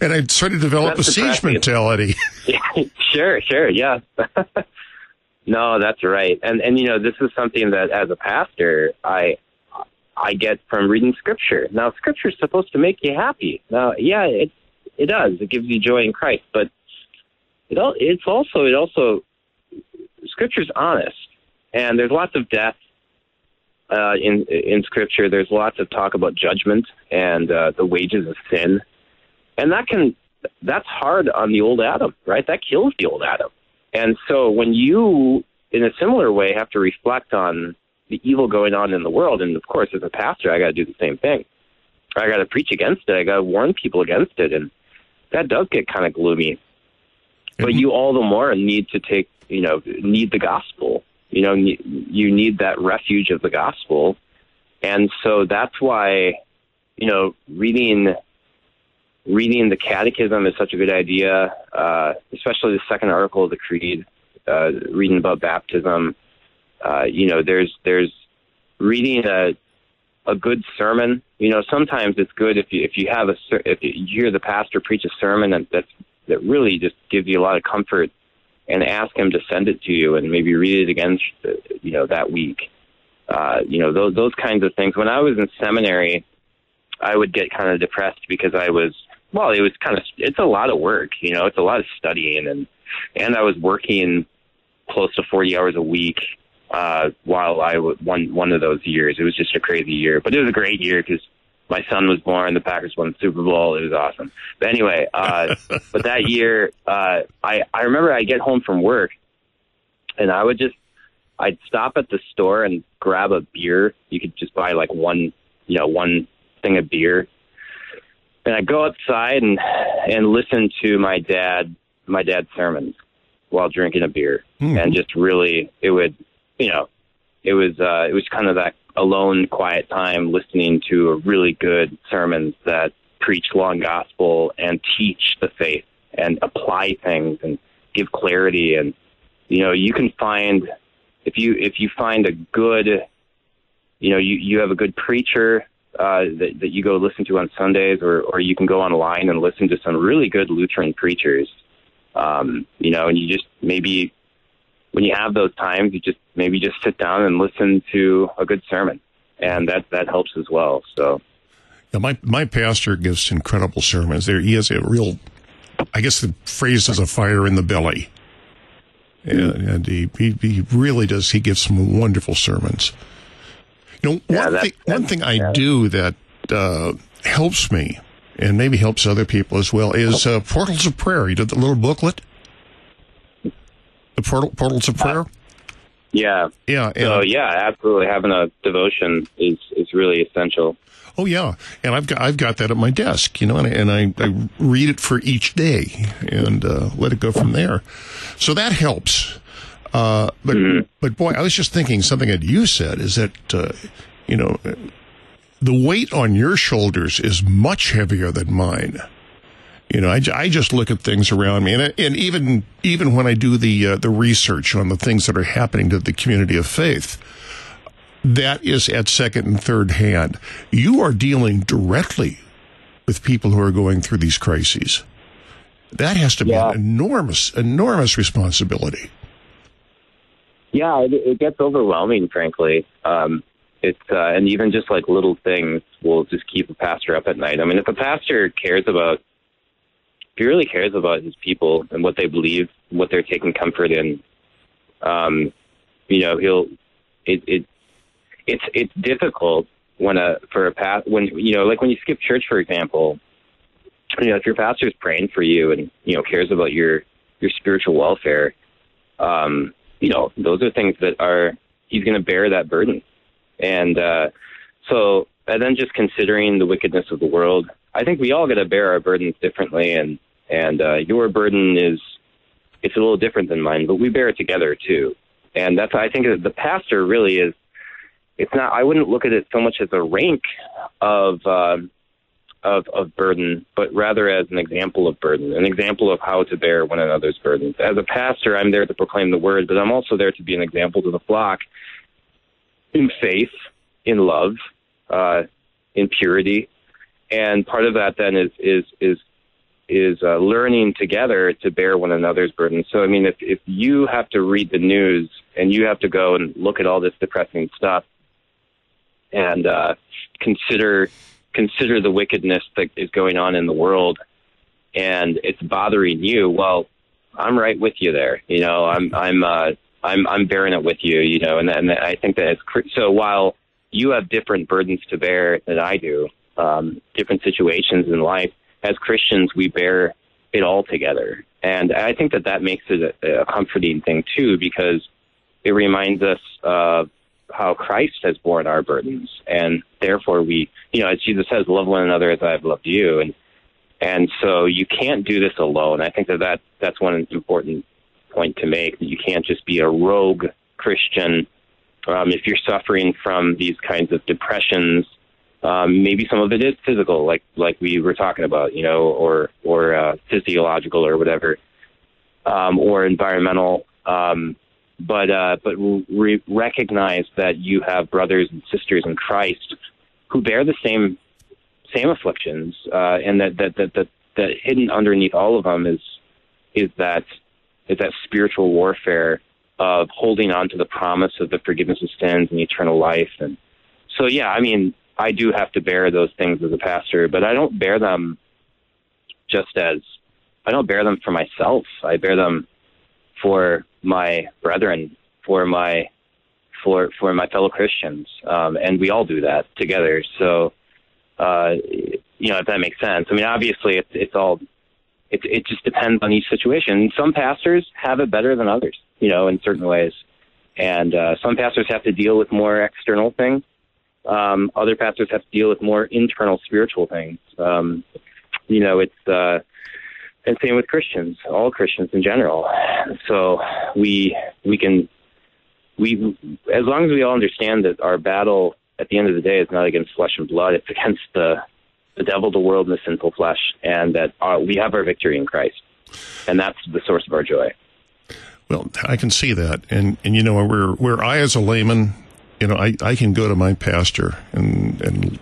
and I try to develop That's a siege mentality. Yeah, sure, sure, yeah. no, that's right. And and you know, this is something that as a pastor, I I get from reading scripture. Now, scripture is supposed to make you happy. Now, yeah, it it does. It gives you joy in Christ, but it it's also it also scripture's honest. And there's lots of death uh, in in scripture. There's lots of talk about judgment and uh, the wages of sin. And that can that's hard on the old Adam, right? That kills the old Adam. And so when you, in a similar way, have to reflect on the evil going on in the world, and of course, as a pastor, I got to do the same thing. I got to preach against it. I got to warn people against it, and that does get kind of gloomy. But you all the more need to take, you know, need the gospel. You know, you need that refuge of the gospel, and so that's why, you know, reading reading the catechism is such a good idea, uh, especially the second article of the creed, uh, reading about baptism. Uh, you know, there's there's reading a a good sermon. You know, sometimes it's good if you if you have a if you hear the pastor preach a sermon that that's, that really just gives you a lot of comfort, and ask him to send it to you and maybe read it again, you know, that week. Uh, you know, those those kinds of things. When I was in seminary, I would get kind of depressed because I was well, it was kind of it's a lot of work, you know, it's a lot of studying and and I was working close to 40 hours a week uh while I was one one of those years. It was just a crazy year, but it was a great year cuz my son was born, the Packers won the Super Bowl. It was awesome. But anyway, uh but that year uh I I remember I get home from work and I would just I'd stop at the store and grab a beer. You could just buy like one, you know, one thing of beer. And I'd go outside and and listen to my dad my dad's sermons while drinking a beer. And just really it would you know, it was uh it was kind of that alone quiet time listening to a really good sermons that preach long gospel and teach the faith and apply things and give clarity and you know, you can find if you if you find a good you know, you, you have a good preacher uh, that, that you go listen to on Sundays, or, or you can go online and listen to some really good Lutheran preachers. Um, you know, and you just maybe when you have those times, you just maybe just sit down and listen to a good sermon, and that that helps as well. So, yeah, my my pastor gives incredible sermons. There, he has a real, I guess the phrase is a fire in the belly, and, and he, he he really does. He gives some wonderful sermons. You know, Yeah, one that- thing one thing I yeah. do that uh, helps me, and maybe helps other people as well, is uh, Portals of Prayer. You did the little booklet, the portal, Portals of Prayer. yeah. Yeah, and So yeah, absolutely. Having a devotion is is really essential. Oh yeah, and I've got I've got that at my desk, you know, and, I- and I, I read it for each day and uh, let it go from there. So that helps. Uh, but but boy, I was just thinking something that you said is that uh, you know the weight on your shoulders is much heavier than mine. You know, I, I just look at things around me, and, I- and even even when I do the uh, the research on the things that are happening to the community of faith, that is at second and third hand. You are dealing directly with people who are going through these crises. That has to be Yeah. an enormous, enormous responsibility. Yeah, it, it gets overwhelming, frankly. Um, it's uh, and even just like little things will just keep a pastor up at night. I mean, if a pastor cares about, he really cares about his people and what they believe, what they're taking comfort in, um, you know, he'll. It, it it's it's difficult when a for a past when you know like when you skip church, for example. You know, if your pastor's praying for you and you know cares about your your spiritual welfare, um, you know, those are things that are he's going to bear that burden, and uh, so and then just considering the wickedness of the world, I think we all got to bear our burdens differently, and and uh, your burden is it's a little different than mine, but we bear it together too, and that's I think the pastor really is. It's not. I wouldn't look at it so much as a rank of. Um, of, of burden, but rather as an example of burden, an example of how to bear one another's burdens. As a pastor, I'm there to proclaim the word, but I'm also there to be an example to the flock in faith, in love, uh, in purity, and part of that then is is is is uh, learning together to bear one another's burdens. So, I mean, if if you have to read the news and you have to go and look at all this depressing stuff and uh, consider consider the wickedness that is going on in the world and it's bothering you, well, I'm right with you there. You know, I'm I'm uh, I'm I'm bearing it with you. You know, and and I think that it's so. While you have different burdens to bear than I do, um, different situations in life, as Christians, we bear it all together, and I think that that makes it a, a comforting thing too, because it reminds us of how Christ has borne our burdens, and therefore we, you know, as Jesus says, love one another as I have loved you, and and so you can't do this alone. I think that, that that's one important point to make that you can't just be a rogue Christian. Um, if you're suffering from these kinds of depressions, um, maybe some of it is physical, like like we were talking about, you know, or or uh, physiological or whatever, um, or environmental. Um, but uh, but re- recognize that you have brothers and sisters in Christ who bear the same same afflictions, uh, and that that, that that that hidden underneath all of them is is that is that spiritual warfare of holding on to the promise of the forgiveness of sins and eternal life. And so, yeah, I mean, I do have to bear those things as a pastor, but I don't bear them just as I don't bear them for myself. I bear them for my brethren, for my for for my fellow Christians, um, and we all do that together. So, uh, you know, if that makes sense. I mean, obviously, it's it's all it it just depends on each situation. Some pastors have it better than others, you know, in certain ways, and uh, some pastors have to deal with more external things. Um, other pastors have to deal with more internal spiritual things. Um, you know, it's uh, and same with Christians, all Christians in general. So we we can we as long as we all understand that our battle at the end of the day is not against flesh and blood; it's against the the devil, the world, and the sinful flesh, and that uh, we have our victory in Christ, and that's the source of our joy. Well, I can see that, and and you know where where I as a layman, you know, I, I can go to my pastor and and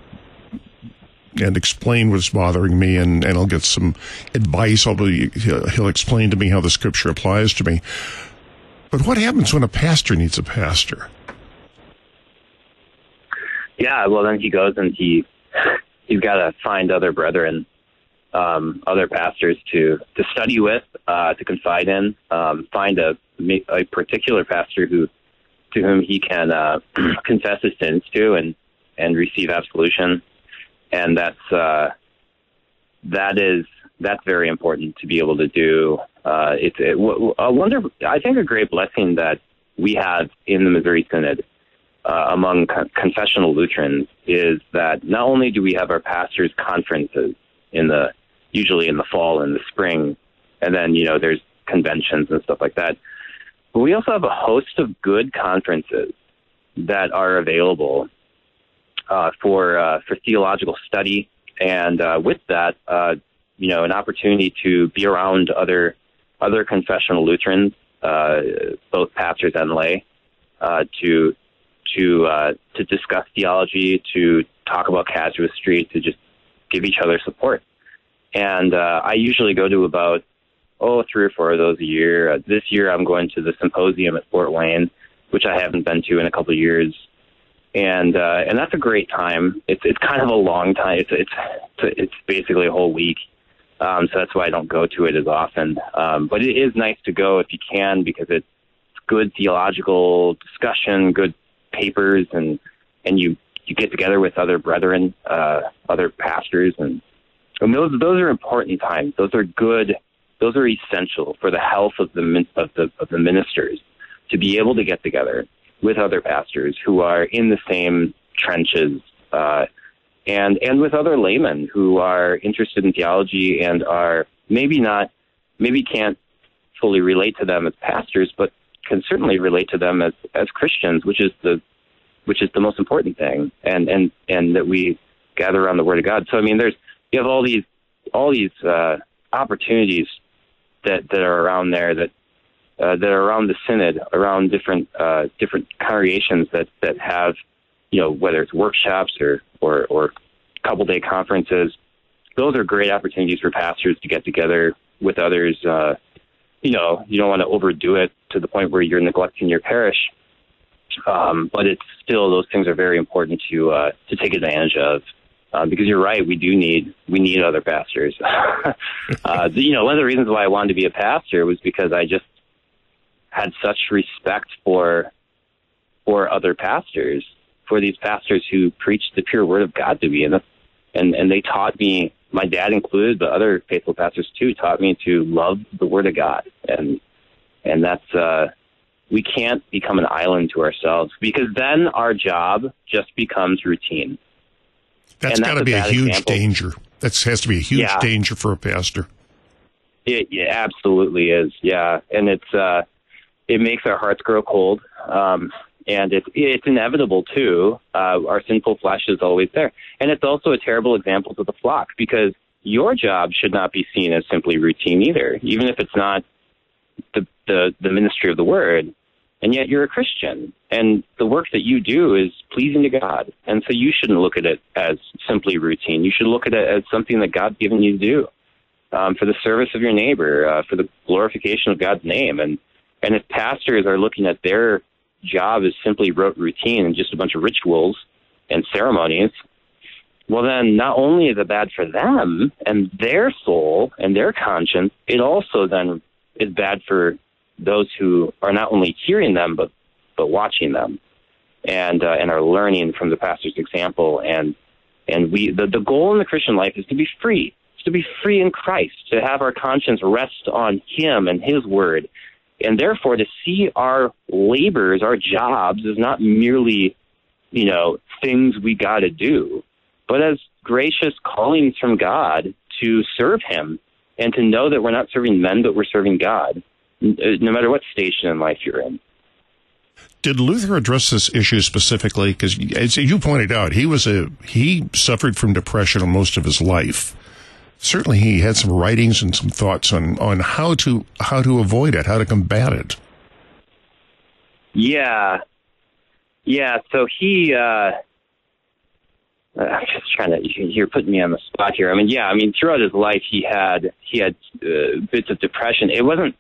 and explain what's bothering me, and, and I'll get some advice. I'll be, he'll explain to me how the scripture applies to me. But what happens when a pastor needs a pastor? Yeah, well, then he goes and he he's got to find other brethren, um, other pastors to to study with, uh, to confide in, um, find a a particular pastor who to whom he can uh, confess his sins to and and receive absolution, and that's uh, that is that's very important to be able to do. Uh, it's it, a wonder. I think a great blessing that we have in the Missouri Synod uh, among con- confessional Lutherans is that not only do we have our pastors' conferences in the usually in the fall and the spring, and then you know there's conventions and stuff like that but we also have a host of good conferences that are available uh, for uh, for theological study, and uh, with that, uh, you know, an opportunity to be around other other confessional Lutherans, uh, both pastors and lay, uh, to to to discuss theology, to talk about casuistry, to just give each other support. And I usually go to about oh, three or four of those a year. Uh, this year, I'm going to the symposium at Fort Wayne, which I haven't been to in a couple of years, and uh, and that's a great time. It's it's kind of a long time. It's it's it's basically a whole week. Um, so that's why I don't go to it as often. Um, but it is nice to go if you can because it's good theological discussion, good papers, and and you you get together with other brethren, uh, other pastors, and, and those those are important times. Those are good those are essential for the health of the of the of the ministers to be able to get together with other pastors who are in the same trenches uh, and and with other laymen who are interested in theology and are maybe not maybe can't fully relate to them as pastors but can certainly relate to them as as Christians which is the which is the most important thing and and and that we gather around the word of God so I mean there's you have all these all these uh, opportunities that that are around there that uh, that are around the synod, around different uh, different congregations that that have, you know, whether it's workshops or or, or couple day conferences. Those are great opportunities for pastors to get together with others. Uh, you know, you don't want to overdo it to the point where you're neglecting your parish. Um, but it's still those things are very important to uh, to take advantage of uh, because you're right, we do need we need other pastors. uh, you know, one of the reasons why I wanted to be a pastor was because I just had such respect for for other pastors, for these pastors who preach the pure word of God to me, and and and they taught me, my dad included, but other faithful pastors too, taught me to love the word of God, and and that's uh, we can't become an island to ourselves because then our job just becomes routine that's got to be a, huge example. danger. That has to be a huge yeah. danger for a pastor. It, it absolutely is. Yeah, and it's uh, it makes our hearts grow cold, um, and it's it's inevitable too. Uh, our sinful flesh is always there, and it's also a terrible example to the flock because your job should not be seen as simply routine either, even if it's not the the, the ministry of the word and yet you're a Christian, and the work that you do is pleasing to God. And so you shouldn't look at it as simply routine. You should look at it as something that God's given you to do um, for the service of your neighbor, uh, for the glorification of God's name. And and if pastors are looking at their job as simply rote routine and just a bunch of rituals and ceremonies, well, then not only is it bad for them and their soul and their conscience, it also then is bad for those who are not only hearing them but but watching them and uh, and are learning from the pastor's example. And and we the, the goal in the Christian life is to be free to be free in Christ to have our conscience rest on him and his word. And therefore to see our labors our jobs as not merely you know things we got to do but as gracious callings from God to serve him and to know that we're not serving men but we're serving God no matter what station in life you're in. Did Luther address this issue specifically? Because as you pointed out, he was a he suffered from depression most of his life. Certainly, he had some writings and some thoughts on on how to how to avoid it, how to combat it. Yeah, yeah. So he uh, I'm just trying to. You're putting me on the spot here. I mean, yeah. I mean, throughout his life, he had he had uh, bits of depression. It wasn't.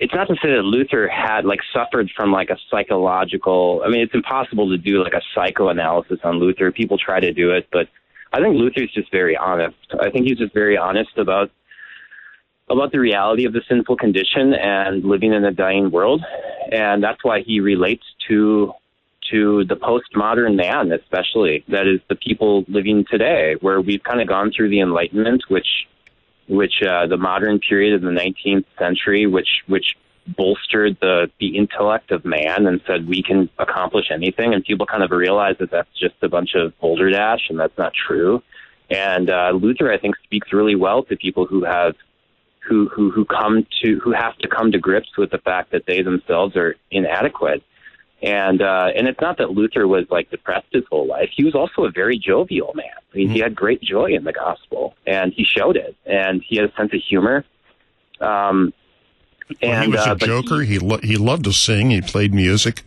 It's not to say that Luther had like suffered from like a psychological. I mean, it's impossible to do like a psychoanalysis on Luther. People try to do it, but I think Luther's just very honest. I think he's just very honest about about the reality of the sinful condition and living in a dying world, and that's why he relates to to the postmodern man, especially that is the people living today, where we've kind of gone through the Enlightenment, which which uh, the modern period of the 19th century, which which bolstered the the intellect of man and said we can accomplish anything, and people kind of realize that that's just a bunch of boulder dash, and that's not true. And uh, Luther, I think, speaks really well to people who have who who who come to who have to come to grips with the fact that they themselves are inadequate and uh, and it's not that Luther was like depressed his whole life. He was also a very jovial man. I mean, mm-hmm. he had great joy in the gospel, and he showed it. And he had a sense of humor. Um, and well, he was a uh, joker. He he, lo- he loved to sing. He played music.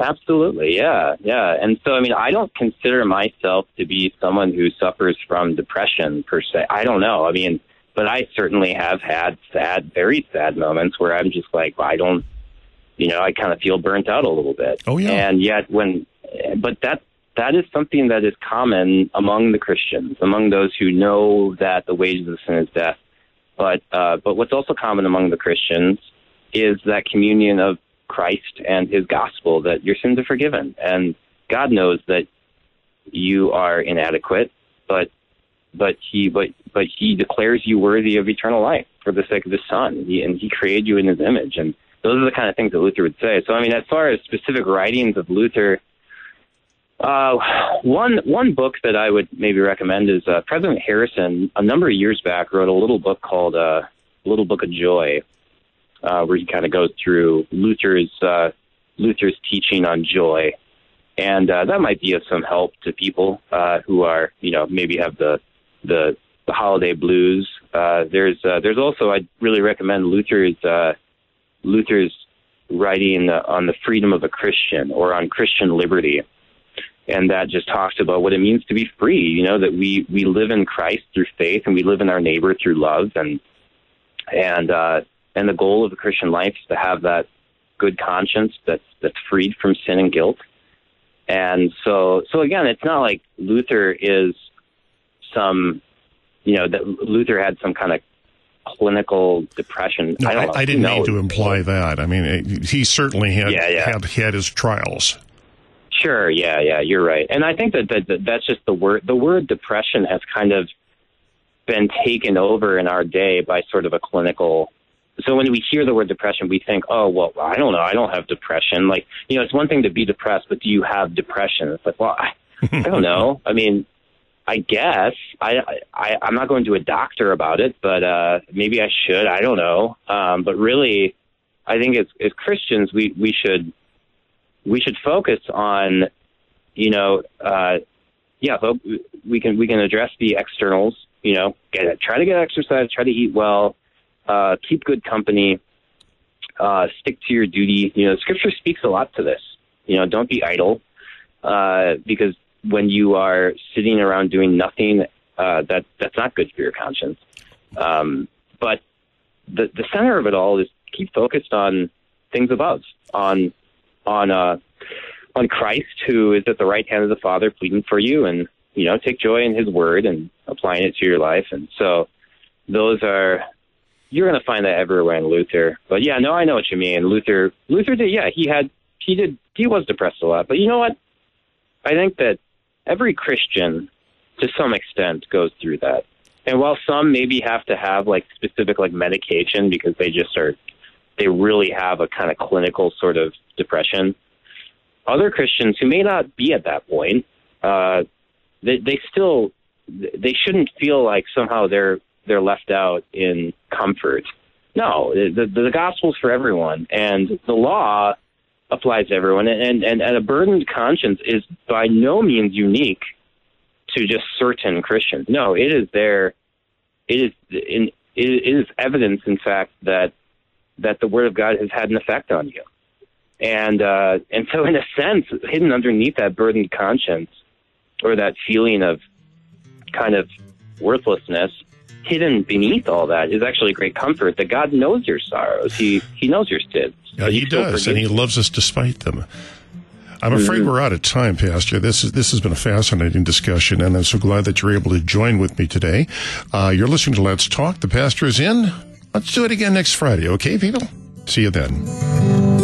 Absolutely, yeah, yeah. And so, I mean, I don't consider myself to be someone who suffers from depression per se. I don't know. I mean, but I certainly have had sad, very sad moments where I'm just like, I don't you know, I kind of feel burnt out a little bit. Oh yeah. And yet when, but that that is something that is common among the Christians, among those who know that the wages of sin is death. But uh, but what's also common among the Christians is that communion of Christ and His gospel that your sins are forgiven, and God knows that you are inadequate, but but He but but He declares you worthy of eternal life for the sake of His Son, he, and He created you in His image, and those are the kind of things that Luther would say. So, I mean, as far as specific writings of Luther, uh, one one book that I would maybe recommend is uh, President Harrison. A number of years back, wrote a little book called uh, "Little Book of Joy," uh, where he kind of goes through Luther's uh, Luther's teaching on joy, and uh, that might be of some help to people uh, who are, you know, maybe have the the, the holiday blues. Uh, there's uh, there's also I'd really recommend Luther's uh, Luther's writing on the freedom of a Christian or on Christian liberty. And that just talks about what it means to be free, you know, that we, we live in Christ through faith and we live in our neighbor through love and and uh and the goal of the Christian life is to have that good conscience that's that's freed from sin and guilt. And so so again, it's not like Luther is some you know, that Luther had some kind of clinical depression. No, I, I, I didn't mean to imply that. I mean, he certainly had, yeah, yeah. had had his trials. Sure. Yeah. Yeah. You're right. And I think that, that, that that's just the word. The word depression has kind of been taken over in our day by sort of a clinical. So when we hear the word depression, we think, oh, well, I don't know. I don't have depression. Like, you know, it's one thing to be depressed, but do you have depression? It's like, well, I, I don't know. I mean, I guess I, I I'm not going to a doctor about it, but uh, maybe I should. I don't know. Um, but really, I think as as Christians, we we should we should focus on, you know, uh, yeah, we can we can address the externals. You know, get try to get exercise, try to eat well, uh, keep good company, uh, stick to your duty. You know, Scripture speaks a lot to this. You know, don't be idle, uh, because when you are sitting around doing nothing, uh, that that's not good for your conscience. Um, but the the center of it all is keep focused on things above, on on uh, on Christ, who is at the right hand of the Father, pleading for you, and you know, take joy in His Word and applying it to your life. And so, those are you're going to find that everywhere in Luther. But yeah, no, I know what you mean. Luther, Luther did, yeah, he had, he did, he was depressed a lot. But you know what? I think that every Christian, to some extent, goes through that. And while some maybe have to have like specific like medication because they just are, they really have a kind of clinical sort of depression. Other Christians who may not be at that point, uh, they, they still they shouldn't feel like somehow they're they're left out in comfort. No, the, the, the gospel's for everyone, and the law applies to everyone. And, and, and a burdened conscience is by no means unique to just certain Christians. No, it is there. It is in, it is evidence, in fact, that that the Word of God has had an effect on you. And uh, and so, in a sense, hidden underneath that burdened conscience or that feeling of kind of worthlessness hidden beneath all that is actually a great comfort that God knows your sorrows. He He knows your sins. Yeah, he does, and he loves us despite them. I'm afraid mm-hmm. we're out of time, Pastor. This is this has been a fascinating discussion, and I'm so glad that you're able to join with me today. Uh, you're listening to Let's Talk. The pastor is in. Let's do it again next Friday, okay, people? See you then.